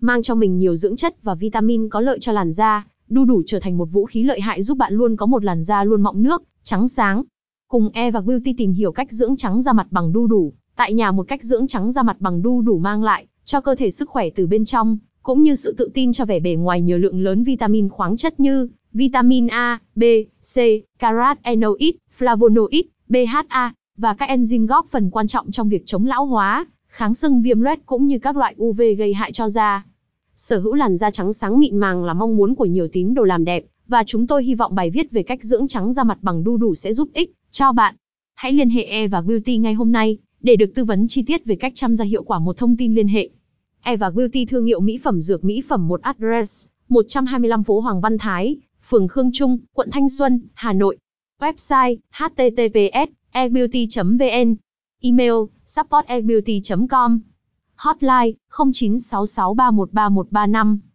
mang trong mình nhiều dưỡng chất và vitamin có lợi cho làn da. Đu đủ trở thành một vũ khí lợi hại giúp bạn luôn có một làn da luôn mọng nước, trắng sáng. Cùng E và Beauty tìm hiểu cách dưỡng trắng da mặt bằng đu đủ. Tại nhà một cách dưỡng trắng da mặt bằng đu đủ mang lại cho cơ thể sức khỏe từ bên trong, cũng như sự tự tin cho vẻ bề ngoài nhờ lượng lớn vitamin khoáng chất như vitamin A, B, C, carotenoid, flavonoid, BHA và các enzyme góp phần quan trọng trong việc chống lão hóa, kháng sưng viêm loét cũng như các loại UV gây hại cho da. Sở hữu làn da trắng sáng mịn màng là mong muốn của nhiều tín đồ làm đẹp, và chúng tôi hy vọng bài viết về cách dưỡng trắng da mặt bằng đu đủ sẽ giúp ích cho bạn. Hãy liên hệ E và Beauty ngay hôm nay để được tư vấn chi tiết về cách chăm da hiệu quả một thông tin liên hệ. E và Beauty thương hiệu mỹ phẩm dược mỹ phẩm một address 125 phố Hoàng Văn Thái, phường Khương Trung, quận Thanh Xuân, Hà Nội. Website https ebeauty.vn Email support ebeauty.com Hotline 0966313135